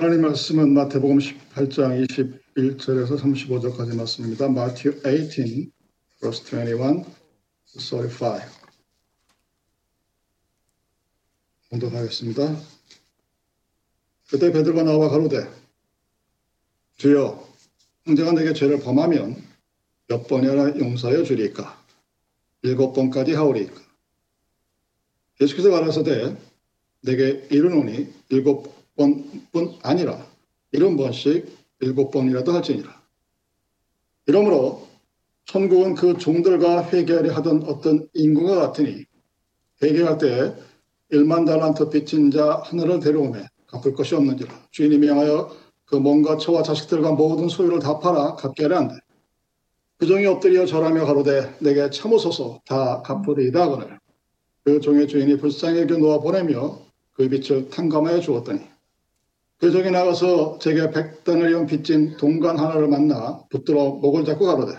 하나님 말씀은 마태복음 18장 21절에서 35절까지 말씀입니다. Matthew 18, verse 21 to 35. 공독하겠습니다. 그때 베드로가 나와 가로되 주여 형제가 내게 죄를 범하면 몇 번이나 용서하여 주리까 일곱 번까지 하오리까 예수께서 가라사대 내게 이르노니 일곱 번뿐 아니라 일흔 번씩 일곱 번이라도 할지니라. 이러므로 천국은 그 종들과 회개하려 하던 어떤 인구가 같으니 회개할 때 1만 달란트 빚진 자 하나를 데려오매 갚을 것이 없는지라 주인이 명하여 그 몸과 처와 자식들과 모든 소유를 다 팔아 갚게 하려 한대. 그 종이 엎드려 절하며 가로되 내게 참으소서 다 갚으리이다 하거늘 그 종의 주인이 불쌍하게 놓아 보내며 그 빛을 탕감하여 주었더니 그 종이 나가서 제게 백단을 연 빚진 동관 하나를 만나 붙들어 목을 잡고 가로되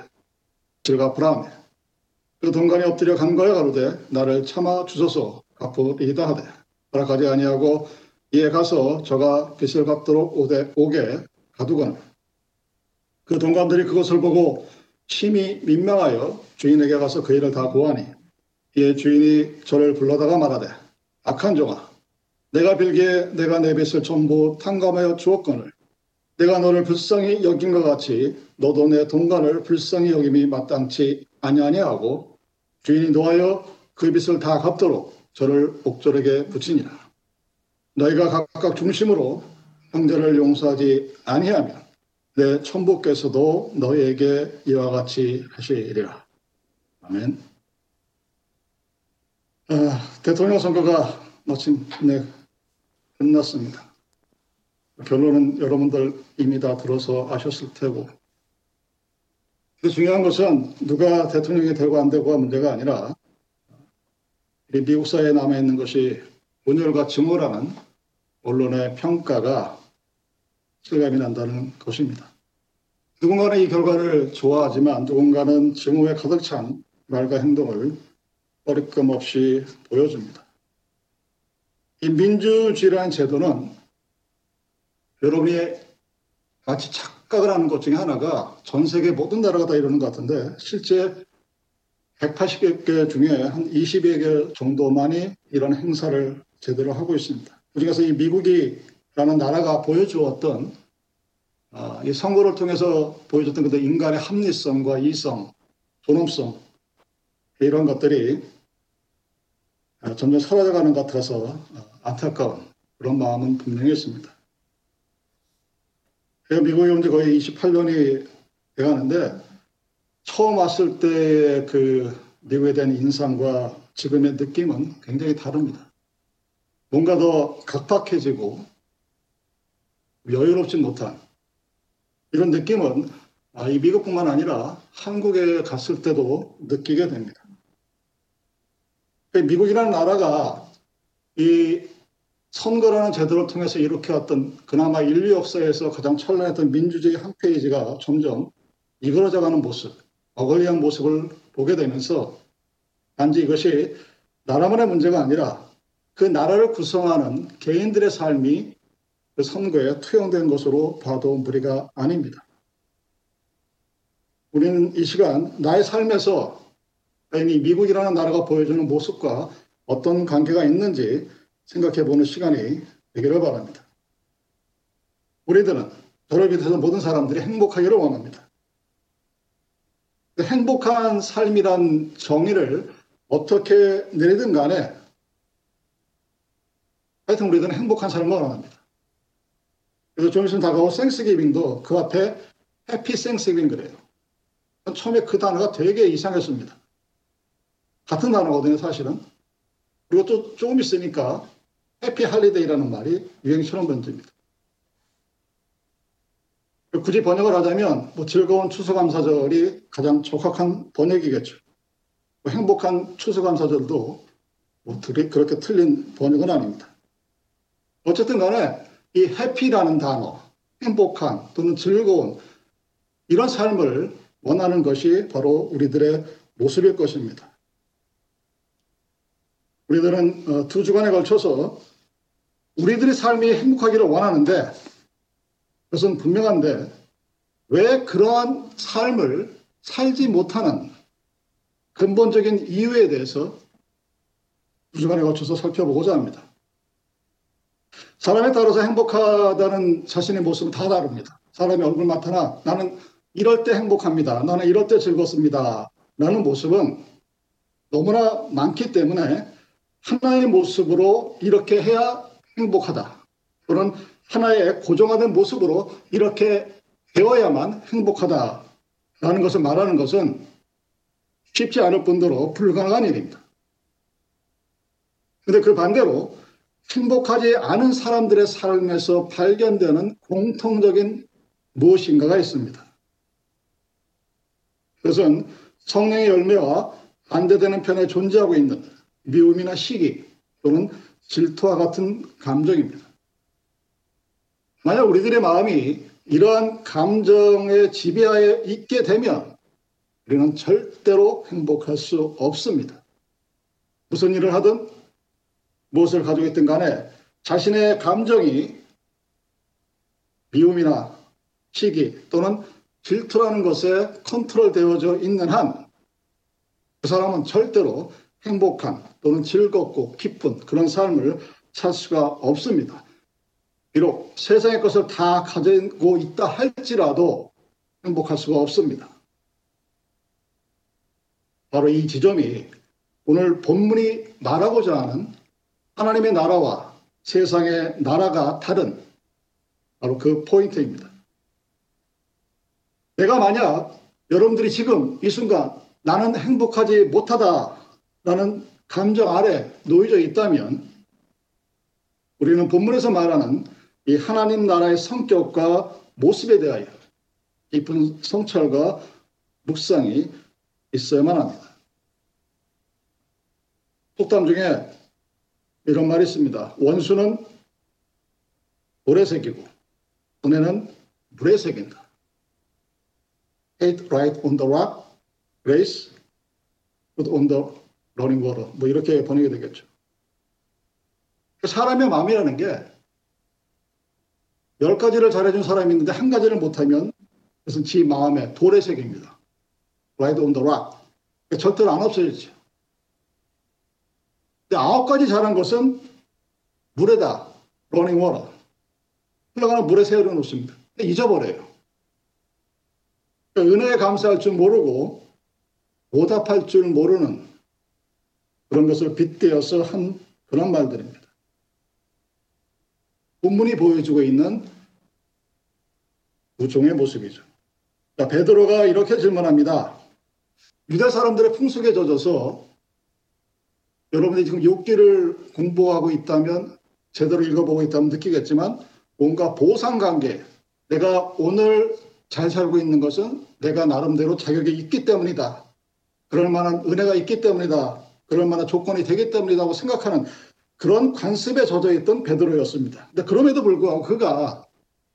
즐겁으라 하며 그 동관이 엎드려 간 거에 가로되 나를 참아 주소서 갚으리이다 하되 허락하지 아니하고 이에 가서 저가 빚을 갚도록 오되, 오게 가두거늘. 그 동관들이 그것을 보고 심히 민망하여 주인에게 가서 그 일을 다 고하니 이에 주인이 저를 불러다가 말하되 악한 종아 내가 빌기에 내가 내 빚을 전부 탕감하여 주었거늘 내가 너를 불쌍히 여긴 것 같이 너도 내 동관을 불쌍히 여김이 마땅치 아니하냐하고 주인이 노하여 그 빚을 다 갚도록 저를 옥절에게 붙이니라. 너희가 각각 중심으로 형제를 용서하지 아니하면 내 천부께서도 너희에게 이와 같이 하시리라. 아멘. 아, 대통령 선거가 마침내 끝났습니다. 결론은 여러분들 이미 다 들어서 아셨을 테고. 중요한 것은 누가 대통령이 되고 안 되고가 문제가 아니라 미국 사회에 남아있는 것이 분열과 증오라는 언론의 평가가 실감이 난다는 것입니다. 누군가는 이 결과를 좋아하지만 누군가는 증오에 가득 찬 말과 행동을 어리낌 없이 보여줍니다. 이 민주주의라는 제도는 여러분이 마치 착각을 하는 것 중에 하나가 전 세계 모든 나라가 다 이러는 것 같은데 실제 180개 중에 한 20여 개 정도만이 이런 행사를 제대로 하고 있습니다. 그중에서 이 미국이라는 나라가 보여주었던 어, 이 선거를 통해서 보여줬던 그 인간의 합리성과 이성, 존엄성 이런 것들이 어, 점점 사라져가는 것 같아서 어, 안타까운 그런 마음은 분명히 있습니다. 제가 미국에 온 지 거의 28년이 돼가는데 처음 왔을 때의 그 미국에 대한 인상과 지금의 느낌은 굉장히 다릅니다. 뭔가 더 각박해지고 여유롭지 못한 이런 느낌은 아, 이 미국뿐만 아니라 한국에 갔을 때도 느끼게 됩니다. 미국이라는 나라가 이 선거라는 제도를 통해서 일으켜왔던 그나마 인류 역사에서 가장 찬란했던 민주주의 한 페이지가 점점 이그러져가는 모습, 어글리한 모습을 보게 되면서 단지 이것이 나라만의 문제가 아니라 그 나라를 구성하는 개인들의 삶이 그 선거에 투영된 것으로 봐도 무리가 아닙니다. 우리는 이 시간 나의 삶에서 이 미국이라는 나라가 보여주는 모습과 어떤 관계가 있는지 생각해 보는 시간이 되기를 바랍니다. 우리들은 저를 비롯해서 모든 사람들이 행복하기를 원합니다. 그 행복한 삶이란 정의를 어떻게 내리든 간에 하여튼 우리들은 행복한 삶을 원합니다. 그래서 좀 있으면 다가올 Thanksgiving도 그 앞에 Happy Thanksgiving 그래요. 처음에 그 단어가 되게 이상했습니다. 같은 단어거든요, 사실은. 그리고 또 조금 있으니까 Happy Holiday라는 말이 유행처럼 번집니다. 굳이 번역을 하자면 뭐 즐거운 추수감사절이 가장 적확한 번역이겠죠. 뭐 행복한 추수감사절도 뭐 그렇게 틀린 번역은 아닙니다. 어쨌든 간에 이 해피라는 단어, 행복한 또는 즐거운 이런 삶을 원하는 것이 바로 우리들의 모습일 것입니다. 우리들은 어, 두 주간에 걸쳐서 우리들의 삶이 행복하기를 원하는데 그것은 분명한데 왜 그러한 삶을 살지 못하는 근본적인 이유에 대해서 두 주간에 거쳐서 살펴보고자 합니다. 사람에 따라서 행복하다는 자신의 모습은 다 다릅니다. 사람의 얼굴 나타나 나는 이럴 때 행복합니다. 나는 이럴 때 즐겁습니다. 라는 모습은 너무나 많기 때문에 하나의 모습으로 이렇게 해야 행복하다. 또는 하나의 고정화된 모습으로 이렇게 되어야만 행복하다라는 것을 말하는 것은 쉽지 않을 뿐더러 불가능한 일입니다. 근데 그 반대로 행복하지 않은 사람들의 삶에서 발견되는 공통적인 무엇인가가 있습니다. 그것은 성령의 열매와 반대되는 편에 존재하고 있는 미움이나 시기 또는 질투와 같은 감정입니다. 만약 우리들의 마음이 이러한 감정의 지배하에 있게 되면 우리는 절대로 행복할 수 없습니다. 무슨 일을 하든 무엇을 가지고 있든 간에 자신의 감정이 미움이나 시기 또는 질투라는 것에 컨트롤 되어져 있는 한 그 사람은 절대로 행복한 또는 즐겁고 기쁜 그런 삶을 살 수가 없습니다. 비록 세상의 것을 다 가지고 있다 할지라도 행복할 수가 없습니다. 바로 이 지점이 오늘 본문이 말하고자 하는 하나님의 나라와 세상의 나라가 다른 바로 그 포인트입니다. 내가 만약 여러분들이 지금 이 순간 나는 행복하지 못하다 라는 감정 아래 놓여져 있다면 우리는 본문에서 말하는 이 하나님 나라의 성격과 모습에 대하여 깊은 성찰과 묵상이 있어야만 합니다. 속담 중에 이런 말이 있습니다. 원수는 돌에 새기고 은혜는 물에 새긴다. Hate right on the rock, grace put on the water. 뭐 이렇게 번역이 되겠죠. 사람의 마음이라는 게 열 가지를 잘해준 사람이 있는데 한 가지를 못하면 그것은 지 마음에 돌의 색입니다. Right on the rock. 절대로 안 없어지죠. 근데 아홉 가지 잘한 것은 물에다 running water. 흘러가는 물에 세우려 놓습니다. 잊어버려요. 그러니까 은혜에 감사할 줄 모르고 보답할 줄 모르는 그런 것을 빗대어서 한 그런 말들입니다. 본문이 보여주고 있는 두 종의 모습이죠. 자, 베드로가 이렇게 질문합니다. 유대 사람들의 풍속에 젖어서 여러분이 지금 욕기를 공부하고 있다면 제대로 읽어보고 있다면 느끼겠지만 뭔가 보상관계 내가 오늘 잘 살고 있는 것은 내가 나름대로 자격이 있기 때문이다. 그럴 만한 은혜가 있기 때문이다. 그럴 만한 조건이 되기 때문이라고 생각하는 그런 관습에 젖어 있던 베드로였습니다. 근데 그럼에도 불구하고 그가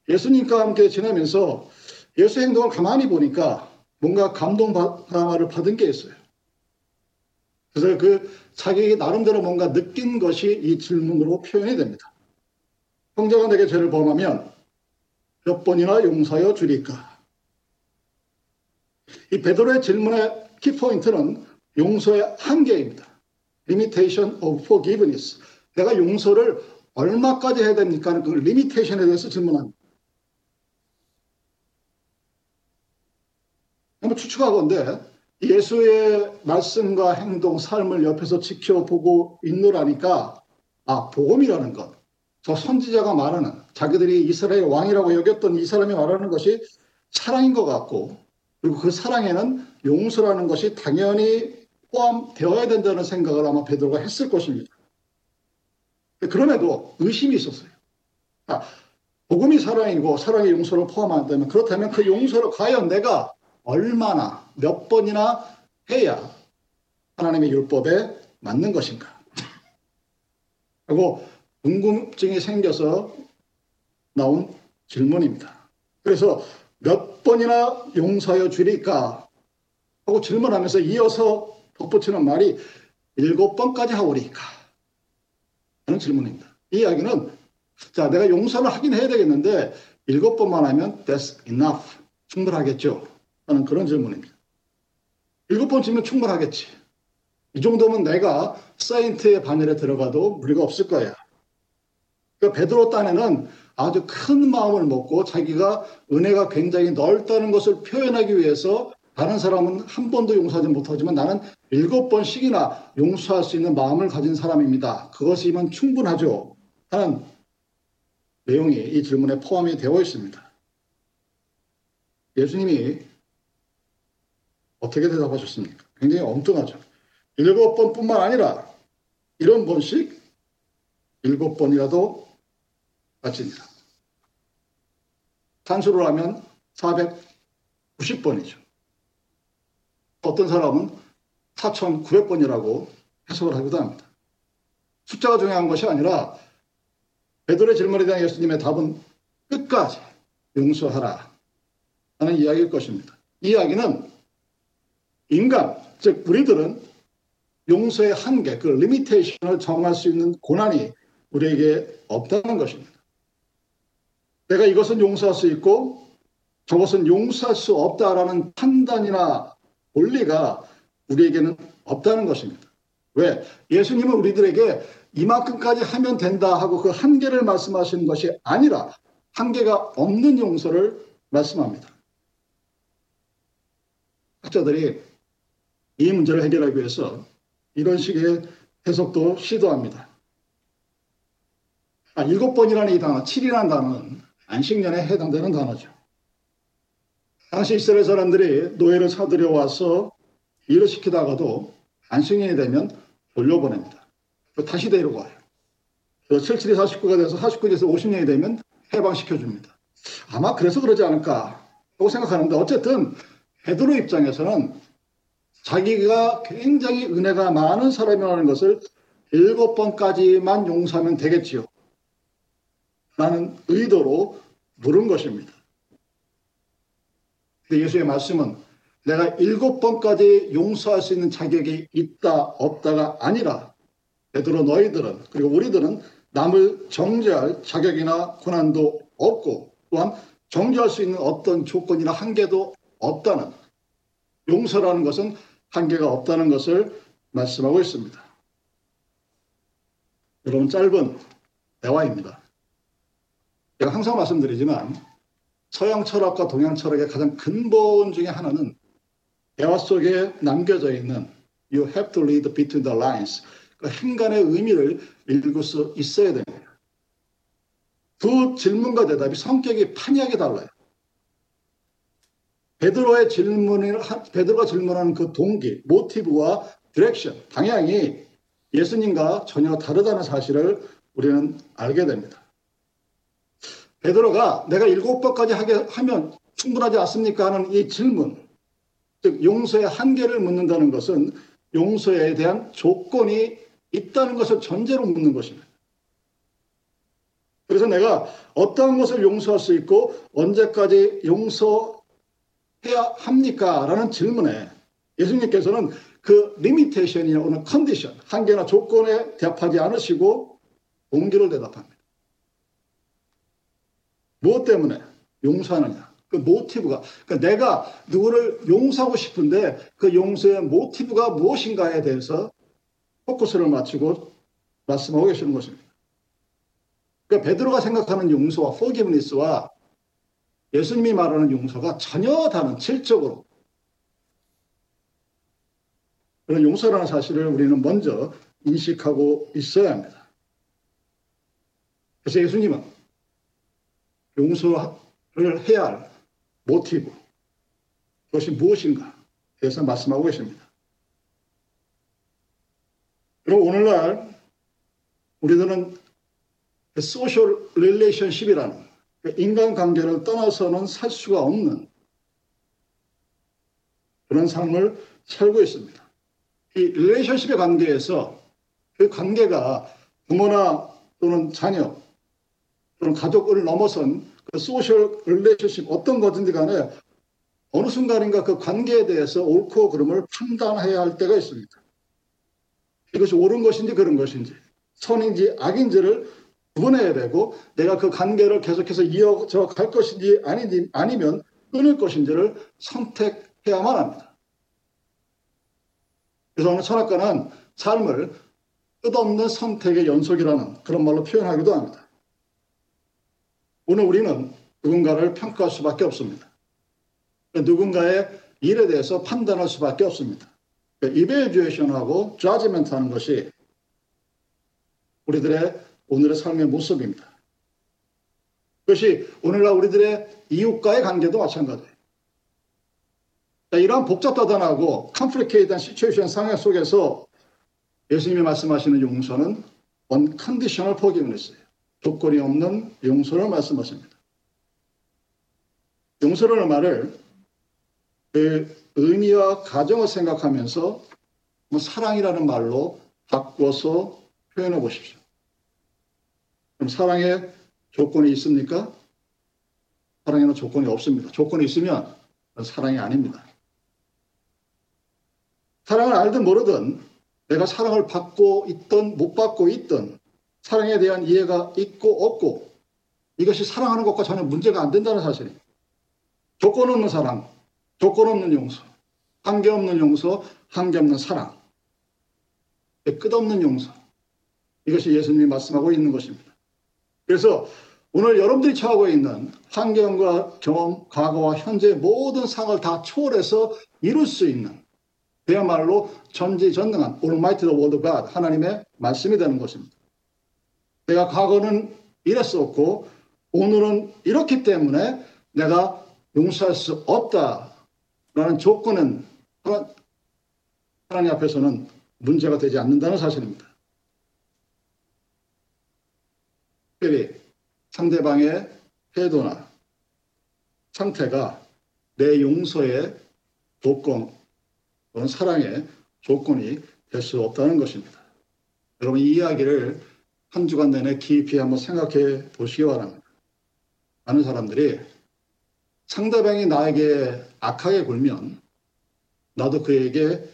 예수님과 함께 지내면서 예수 행동을 가만히 보니까 뭔가 감동을 받은 게 있어요. 그래서 그 자기 나름대로 뭔가 느낀 것이 이 질문으로 표현이 됩니다. 형제가 내게 죄를 범하면 몇 번이나 용서하여 주리까? 이 베드로의 질문의 키포인트는 용서의 한계입니다. Limitation of forgiveness. 내가 용서를 얼마까지 해야 됩니까? 하는 그 리미테이션에 대해서 질문합니다. 한번 추측하건데 예수의 말씀과 행동, 삶을 옆에서 지켜보고 있노라니까 아 복음이라는 것, 저 선지자가 말하는 자기들이 이스라엘 왕이라고 여겼던 이 사람이 말하는 것이 사랑인 것 같고 그리고 그 사랑에는 용서라는 것이 당연히 포함되어야 된다는 생각을 아마 베드로가 했을 것입니다. 그럼에도 의심이 있었어요. 아, 복음이 사랑이고 사랑의 용서를 포함한다면 그렇다면 그 용서를 과연 내가 얼마나 몇 번이나 해야 하나님의 율법에 맞는 것인가? 그리고 궁금증이 생겨서 나온 질문입니다. 그래서 몇 번이나 용서하여 주리까? 하고 질문하면서 이어서 덧붙이는 말이 일곱 번까지 하오리까? 하는 질문입니다. 이 이야기는 자 내가 용서를 하긴 해야 되겠는데 일곱 번만 하면 that's enough. 충분하겠죠? 하는 그런 질문입니다. 일곱 번쯤면 충분하겠지. 이 정도면 내가 사인트의 반열에 들어가도 무리가 없을 거야. 그러니까 베드로 딴에는 아주 큰 마음을 먹고 자기가 은혜가 굉장히 넓다는 것을 표현하기 위해서 다른 사람은 한 번도 용서하지 못하지만 나는 일곱 번씩이나 용서할 수 있는 마음을 가진 사람입니다. 그것이면 충분하죠. 하는 내용이 이 질문에 포함이 되어 있습니다. 예수님이 어떻게 대답하셨습니까? 굉장히 엉뚱하죠. 일곱 번뿐만 아니라 이런 번씩 일곱 번이라도 바칩니다. 산수를 하면 490번이죠. 어떤 사람은 4,900번이라고 해석을 하기도 합니다. 숫자가 중요한 것이 아니라 베드로의 질문에 대한 예수님의 답은 끝까지 용서하라 하는 이야기일 것입니다. 이 이야기는 인간, 즉 우리들은 용서의 한계, 그 리미테이션을 정할 수 있는 고난이 우리에게 없다는 것입니다. 내가 이것은 용서할 수 있고 저것은 용서할 수 없다라는 판단이나 원리가 우리에게는 없다는 것입니다. 왜? 예수님은 우리들에게 이만큼까지 하면 된다 하고 그 한계를 말씀하시는 것이 아니라 한계가 없는 용서를 말씀합니다. 학자들이 이 문제를 해결하기 위해서 이런 식의 해석도 시도합니다. 아, 일곱 번이라는 이 단어, 7이라는 단어는 안식년에 해당되는 단어죠. 당시 이스라엘 사람들이 노예를 사들여 와서 일을 시키다가도 안식년이 되면 돌려보냅니다. 다시 데리고 와요. 77이 49가 돼서 49에서 50년이 되면 해방시켜줍니다. 아마 그래서 그러지 않을까 라고 생각하는데 어쨌든 베드로 입장에서는 자기가 굉장히 은혜가 많은 사람이라는 것을 일곱 번까지만 용서하면 되겠지요. 라는 의도로 물은 것입니다. 근데 예수의 말씀은 내가 일곱 번까지 용서할 수 있는 자격이 있다 없다가 아니라 베드로 너희들은 그리고 우리들은 남을 정죄할 자격이나 권한도 없고 또한 정죄할 수 있는 어떤 조건이나 한계도 없다는 용서라는 것은 한계가 없다는 것을 말씀하고 있습니다. 여러분 짧은 대화입니다. 제가 항상 말씀드리지만 서양 철학과 동양 철학의 가장 근본 중의 하나는 대화 속에 남겨져 있는 You have to read between the lines. 그 행간의 의미를 읽을 수 있어야 됩니다. 두 질문과 대답이 성격이 판이하게 달라요. 베드로의 질문을 베드로가 질문하는 그 동기, 모티브와 direction, 방향이 예수님과 전혀 다르다는 사실을 우리는 알게 됩니다. 베드로가 내가 일곱 번까지 하게 하면 충분하지 않습니까? 하는 이 질문, 즉 용서의 한계를 묻는다는 것은 용서에 대한 조건이 있다는 것을 전제로 묻는 것입니다. 그래서 내가 어떠한 것을 용서할 수 있고 언제까지 용서해야 합니까? 라는 질문에 예수님께서는 그 리미테이션이나 오는 컨디션, 한계나 조건에 대답하지 않으시고 동기를 대답합니다. 무엇 때문에 용서하느냐? 그 모티브가 그러니까 내가 누구를 용서하고 싶은데 그 용서의 모티브가 무엇인가에 대해서 포커스를 맞추고 말씀하고 계시는 것입니다. 그러니까 베드로가 생각하는 용서와 forgiveness와 예수님이 말하는 용서가 전혀 다른 질적으로 그런 용서라는 사실을 우리는 먼저 인식하고 있어야 합니다. 그래서 예수님은 용서를 해야 할 모티브, 그것이 무엇인가 대해서 말씀하고 계십니다. 그리고 오늘날 우리들은 social relationship이라는 인간관계를 떠나서는 살 수가 없는 그런 삶을 살고 있습니다. 이 relationship의 관계에서 그 관계가 부모나 또는 자녀 또는 가족을 넘어선 그 social relationship 어떤 거든지 간에 어느 순간인가 그 관계에 대해서 옳고 그름을 판단해야 할 때가 있습니다. 이것이 옳은 것인지 그른 것인지 선인지 악인지를 구분해야 되고 내가 그 관계를 계속해서 이어져 갈 것인지 아니, 아니면 끊을 것인지를 선택해야만 합니다. 그래서 오늘 철학가는 삶을 끝없는 선택의 연속이라는 그런 말로 표현하기도 합니다. 오늘 우리는 누군가를 평가할 수밖에 없습니다. 누군가의 일에 대해서 판단할 수밖에 없습니다. 이베이주에이션하고 자지멘트 하는 것이 우리들의 오늘의 삶의 모습입니다. 그것이 오늘날 우리들의 이웃과의 관계도 마찬가지예요. 이러한 복잡다단하고 complicate한 situation 상황 속에서 예수님이 말씀하시는 용서는 unconditional forgiveness예요. 조건이 없는 용서를 말씀하십니다. 용서라는 말을 그 의미와 가정을 생각하면서 뭐 사랑이라는 말로 바꿔서 표현해 보십시오. 그럼 사랑에 조건이 있습니까? 사랑에는 조건이 없습니다. 조건이 있으면 사랑이 아닙니다. 사랑을 알든 모르든 내가 사랑을 받고 있든 못 받고 있든 사랑에 대한 이해가 있고 없고 이것이 사랑하는 것과 전혀 문제가 안 된다는 사실입니다. 조건 없는 사랑, 조건 없는 용서, 한계 없는 용서, 한계 없는 사랑, 끝없는 용서. 이것이 예수님이 말씀하고 있는 것입니다. 그래서 오늘 여러분들이 처하고 있는 환경과 경험, 과거와 현재 모든 상을 다 초월해서 이룰 수 있는 그야말로 전지전능한 the Word of God 하나님의 말씀이 되는 것입니다. 내가 과거는 이랬었고 오늘은 이렇기 때문에 내가 용서할 수 없다라는 조건은 하나님 앞에서는 문제가 되지 않는다는 사실입니다. 특별히 상대방의 태도나 상태가 내 용서의 조건 또는 사랑의 조건이 될 수 없다는 것입니다. 여러분 이 이야기를 한 주간 내내 깊이 한번 생각해 보시기 바랍니다. 많은 사람들이 상대방이 나에게 악하게 굴면 나도 그에게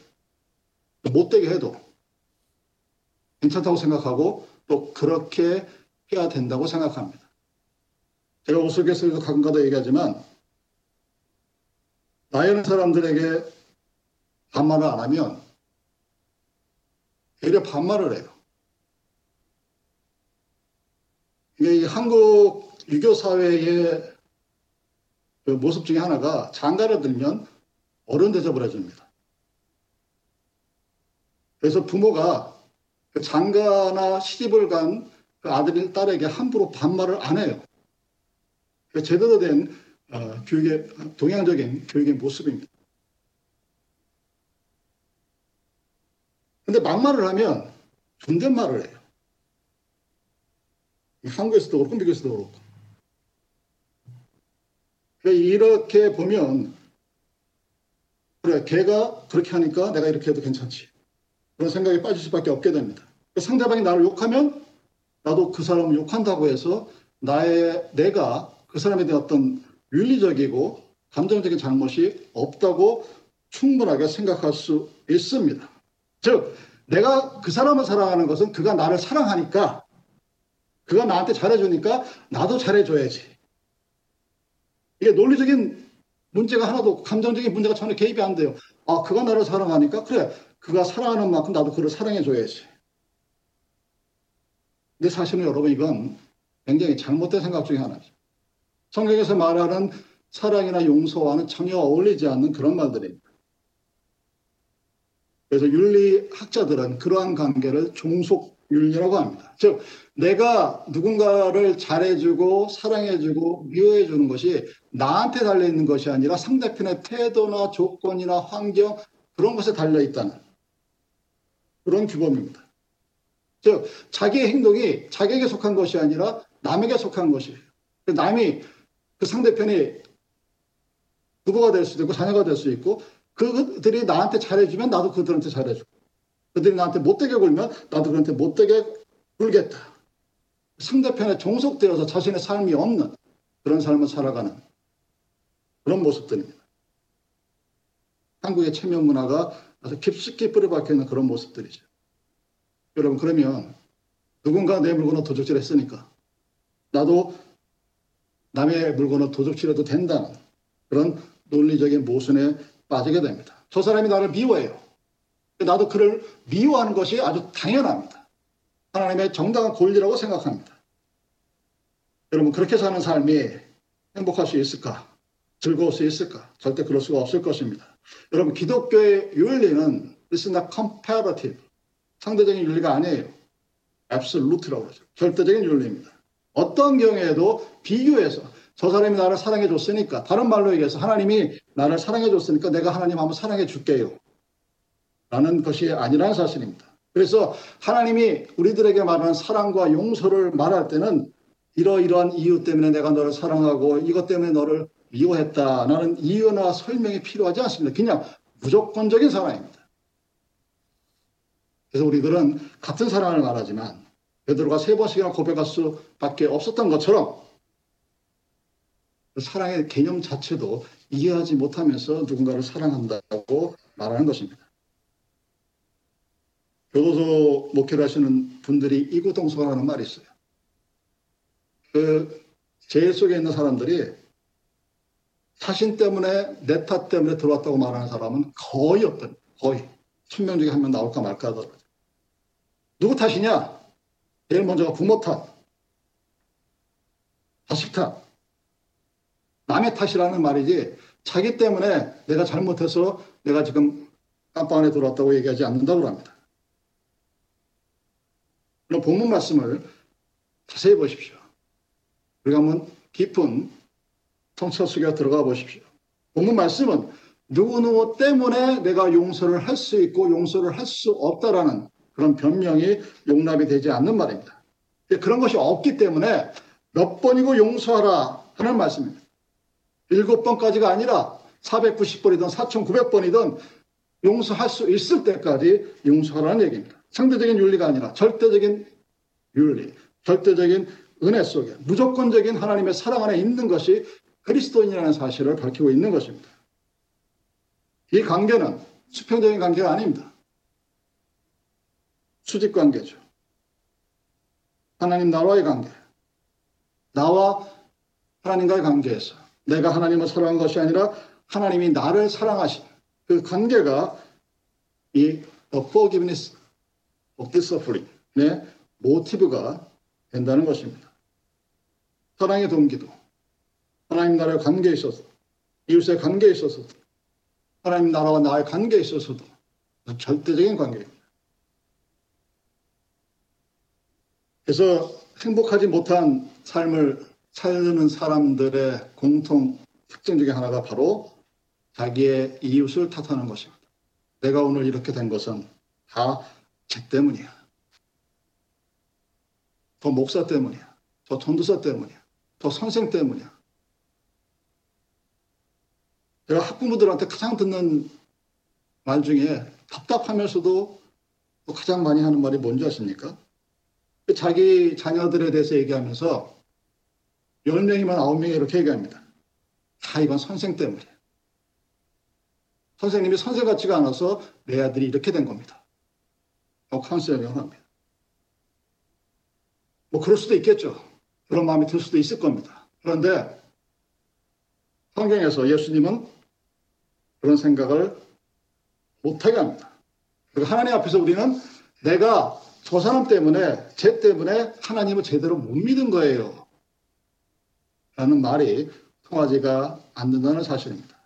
못되게 해도 괜찮다고 생각하고 또 그렇게 해야 된다고 생각합니다. 제가 우스갯소리도 가끔가다 얘기하지만 나이는 사람들에게 반말을 안 하면 되려 반말을 해요. 이게 한국 유교 사회의 그 모습 중에 하나가 장가를 들면 어른 대접을 해줍니다. 그래서 부모가 그 장가나 시집을 간 그 아들인 딸에게 함부로 반말을 안 해요. 제대로 된 어, 교육의 동양적인 교육의 모습입니다. 근데 막말을 하면 존댓말을 해요. 한국에서도 그렇고 미국에서도 그렇고. 그러니까 이렇게 보면 그래 걔가 그렇게 하니까 내가 이렇게 해도 괜찮지. 그런 생각에 빠질 수밖에 없게 됩니다. 상대방이 나를 욕하면 나도 그 사람을 욕한다고 해서 나의 내가 그 사람에 대한 어떤 윤리적이고 감정적인 잘못이 없다고 충분하게 생각할 수 있습니다. 즉 내가 그 사람을 사랑하는 것은 그가 나를 사랑하니까 그가 나한테 잘해주니까 나도 잘해줘야지. 이게 논리적인 문제가 하나도 감정적인 문제가 전혀 개입이 안 돼요. 아, 그가 나를 사랑하니까 그래. 그가 사랑하는 만큼 나도 그를 사랑해줘야지. 근데 사실은 여러분 이건 굉장히 잘못된 생각 중에 하나죠. 성경에서 말하는 사랑이나 용서와는 전혀 어울리지 않는 그런 말들입니다. 그래서 윤리학자들은 그러한 관계를 종속 윤리라고 합니다. 즉 내가 누군가를 잘해주고 사랑해주고 미워해주는 것이 나한테 달려있는 것이 아니라 상대편의 태도나 조건이나 환경 그런 것에 달려있다는 그런 규범입니다. 즉 자기의 행동이 자기에게 속한 것이 아니라 남에게 속한 것이에요. 남이 그 상대편이 부부가 될 수도 있고 자녀가 될 수 있고 그들이 나한테 잘해주면 나도 그들한테 잘해주고 그들이 나한테 못되게 굴면 나도 그한테 못되게 굴겠다. 상대편에 종속되어서 자신의 삶이 없는 그런 삶을 살아가는 그런 모습들입니다. 한국의 체면 문화가 아주 깊숙이 뿌려박혀 있는 그런 모습들이죠. 여러분 그러면 누군가 내 물건을 도둑질 했으니까 나도 남의 물건을 도둑질해도 된다는 그런 논리적인 모순에 빠지게 됩니다. 저 사람이 나를 미워해요. 나도 그를 미워하는 것이 아주 당연합니다. 하나님의 정당한 권리라고 생각합니다. 여러분 그렇게 사는 삶이 행복할 수 있을까? 즐거울 수 있을까? 절대 그럴 수가 없을 것입니다. 여러분 기독교의 윤리는 is not comparative. 상대적인 윤리가 아니에요. absolute라고 그러죠. 절대적인 윤리입니다. 어떤 경우에도 비교해서 저 사람이 나를 사랑해 줬으니까 다른 말로 얘기해서 하나님이 나를 사랑해 줬으니까 내가 하나님 한번 사랑해 줄게요. 라는 것이 아니라는 사실입니다. 그래서 하나님이 우리들에게 말하는 사랑과 용서를 말할 때는 이러이러한 이유 때문에 내가 너를 사랑하고 이것 때문에 너를 미워했다. 나는 이유나 설명이 필요하지 않습니다. 그냥 무조건적인 사랑입니다. 그래서 우리들은 같은 사랑을 말하지만 베드로가 세 번씩이나 고백할 수밖에 없었던 것처럼 사랑의 개념 자체도 이해하지 못하면서 누군가를 사랑한다고 말하는 것입니다. 교도소 목회를 하시는 분들이 이구동성하는 말이 있어요. 그 제일 속에 있는 사람들이 자신 때문에 내 탓 때문에 들어왔다고 말하는 사람은 거의 없던 거의 천명 중에 한 명 나올까 말까 하더라고요. 누구 탓이냐? 제일 먼저가 부모 탓, 자식 탓, 남의 탓이라는 말이지 자기 때문에 내가 잘못해서 내가 지금 깜빵 안에 들어왔다고 얘기하지 않는다고 합니다. 그럼 본문 말씀을 자세히 보십시오. 우리가 한번 깊은 성찰 속에 들어가 보십시오. 본문 말씀은 누구누구 때문에 내가 용서를 할 수 있고 용서를 할 수 없다라는 그런 변명이 용납이 되지 않는 말입니다. 그런 것이 없기 때문에 몇 번이고 용서하라 하는 말씀입니다. 일곱 번까지가 아니라 490번이든 4,900번이든 용서할 수 있을 때까지 용서하라는 얘기입니다. 상대적인 윤리가 아니라 절대적인 윤리, 절대적인 은혜 속에 무조건적인 하나님의 사랑 안에 있는 것이 그리스도인이라는 사실을 밝히고 있는 것입니다. 이 관계는 수평적인 관계가 아닙니다. 수직 관계죠. 하나님 나와의 관계. 나와 하나님과의 관계에서 내가 하나님을 사랑한 것이 아니라 하나님이 나를 사랑하신 그 관계가 이 the forgiveness of this suffering의 모티브가 된다는 것입니다. 사랑의 동기도 하나님 나라의 관계에 있어서 이웃의 관계에 있어서 하나님 나라와 나의 관계에 있어서도 절대적인 관계입니다. 그래서 행복하지 못한 삶을 살는 사람들의 공통 특징 중에 하나가 바로 자기의 이웃을 탓하는 것입니다. 내가 오늘 이렇게 된 것은 다 제 때문이야. 더 목사 때문이야. 더 전도사 때문이야. 더 선생 때문이야. 제가 학부모들한테 가장 듣는 말 중에 답답하면서도 가장 많이 하는 말이 뭔지 아십니까? 자기 자녀들에 대해서 얘기하면서 10명이면 9명이 이렇게 얘기합니다. 다 이건 선생 때문에. 선생님이 선생 같지가 않아서 내 아들이 이렇게 된 겁니다. 카운셀링을 합니다. 뭐 그럴 수도 있겠죠. 그런 마음이 들 수도 있을 겁니다. 그런데 성경에서 예수님은 그런 생각을 못하게 합니다. 하나님 앞에서 우리는 내가 저 사람 때문에, 쟤 때문에 하나님을 제대로 못 믿은 거예요. 라는 말이 통하지가 않는다는 사실입니다.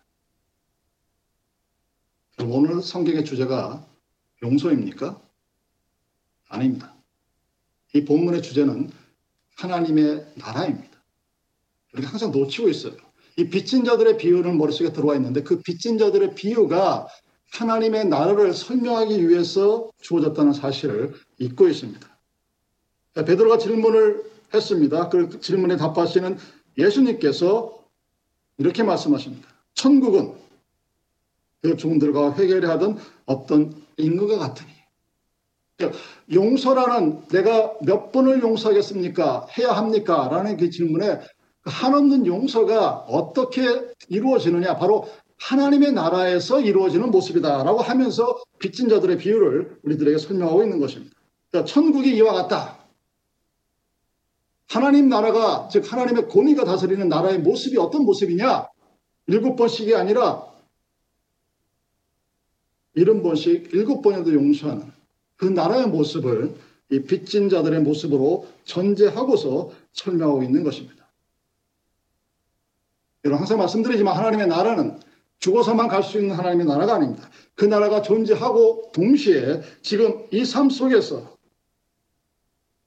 오늘 성경의 주제가 용서입니까? 아닙니다. 이 본문의 주제는 하나님의 나라입니다. 우리가 항상 놓치고 있어요. 이 빚진 자들의 비유는 머릿속에 들어와 있는데 그 빚진 자들의 비유가 하나님의 나라를 설명하기 위해서 주어졌다는 사실을 잊고 있습니다. 베드로가 질문을 했습니다. 그 질문에 답하시는 예수님께서 이렇게 말씀하십니다. 천국은 그 종들과 회개를 하던 어떤 인구가 같으니 용서라는 내가 몇 번을 용서하겠습니까? 해야 합니까? 라는 그 질문에 한없는 용서가 어떻게 이루어지느냐 바로 하나님의 나라에서 이루어지는 모습이다라고 하면서 빚진 자들의 비유를 우리들에게 설명하고 있는 것입니다. 그러니까 천국이 이와 같다. 하나님 나라가 즉 하나님의 권위가 다스리는 나라의 모습이 어떤 모습이냐? 일곱 번씩이 아니라 일흔 번씩 일곱 번에도 용서하는 그 나라의 모습을 이 빚진 자들의 모습으로 전제하고서 설명하고 있는 것입니다. 여러분 항상 말씀드리지만 하나님의 나라는 죽어서만 갈 수 있는 하나님의 나라가 아닙니다. 그 나라가 존재하고 동시에 지금 이 삶 속에서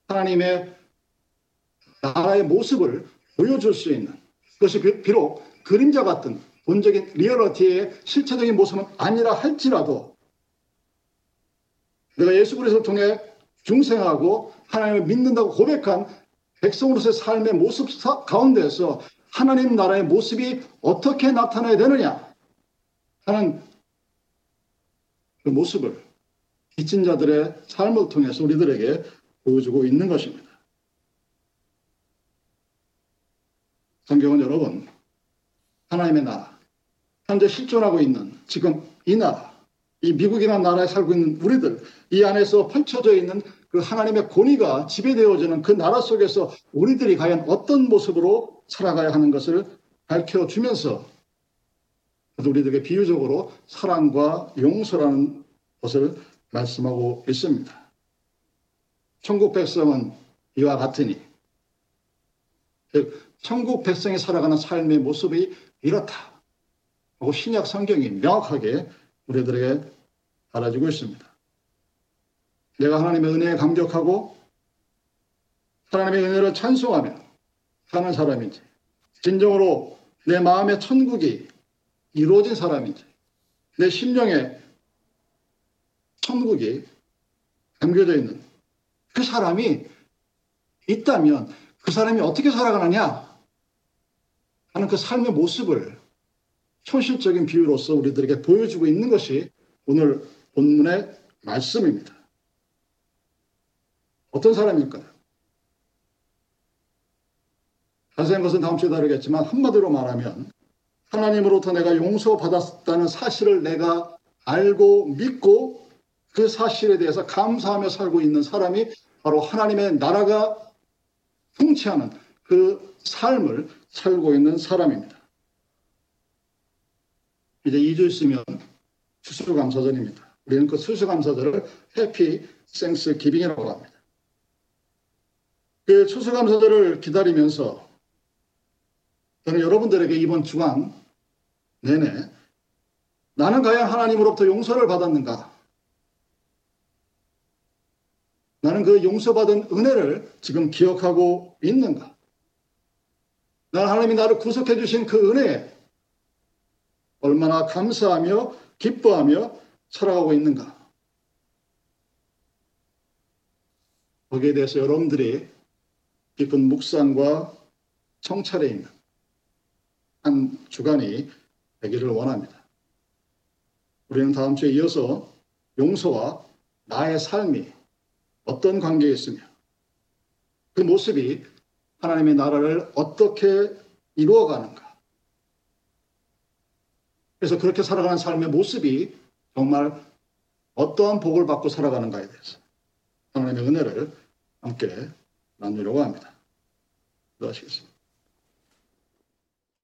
하나님의 나라의 모습을 보여줄 수 있는 그것이 비록 그림자 같은 본적인 리얼리티의 실체적인 모습은 아니라 할지라도 내가 예수 그리스도를 통해 중생하고 하나님을 믿는다고 고백한 백성으로서의 삶의 모습 가운데서 하나님 나라의 모습이 어떻게 나타나야 되느냐 하는 그 모습을 빚진 자들의 삶을 통해서 우리들에게 보여주고 있는 것입니다. 성경은 여러분 하나님의 나라 현재 실존하고 있는 지금 이 나라 이 미국이라는 나라에 살고 있는 우리들 이 안에서 펼쳐져 있는 그 하나님의 권위가 지배되어지는 그 나라 속에서 우리들이 과연 어떤 모습으로 살아가야 하는 것을 밝혀 주면서 우리들에게 비유적으로 사랑과 용서라는 것을 말씀하고 있습니다. 천국 백성은 이와 같으니 천국 백성이 살아가는 삶의 모습이 이렇다. 하고 신약 성경이 명확하게 우리들에게 알아주고 있습니다. 내가 하나님의 은혜에 감격하고 하나님의 은혜를 찬송하며 사는 사람인지 진정으로 내 마음의 천국이 이루어진 사람인지 내 심령에 천국이 담겨져 있는 그 사람이 있다면 그 사람이 어떻게 살아가느냐 하는 그 삶의 모습을 현실적인 비유로서 우리들에게 보여주고 있는 것이 오늘 본문의 말씀입니다. 어떤 사람일까요? 자세한 것은 다음 주에 다루겠지만 한마디로 말하면 하나님으로부터 내가 용서받았다는 사실을 내가 알고 믿고 그 사실에 대해서 감사하며 살고 있는 사람이 바로 하나님의 나라가 통치하는 그 삶을 살고 있는 사람입니다. 이제 2주 있으면 추수감사절입니다. 우리는 그 추수감사절을 해피 생스 기빙이라고 합니다. 그 추수감사절을 기다리면서 저는 여러분들에게 이번 주간 내내 나는 과연 하나님으로부터 용서를 받았는가? 나는 그 용서받은 은혜를 지금 기억하고 있는가? 나는 하나님이 나를 구속해 주신 그 은혜에 얼마나 감사하며 기뻐하며 살아가고 있는가? 거기에 대해서 여러분들이 깊은 묵상과 성찰에 있는 한 주간이 되기를 원합니다. 우리는 다음 주에 이어서 용서와 나의 삶이 어떤 관계에 있으며 그 모습이 하나님의 나라를 어떻게 이루어가는가. 그래서 그렇게 살아가는 삶의 모습이 정말 어떠한 복을 받고 살아가는가에 대해서 하나님의 은혜를 함께 나누려고 합니다. 기도하시겠습니다.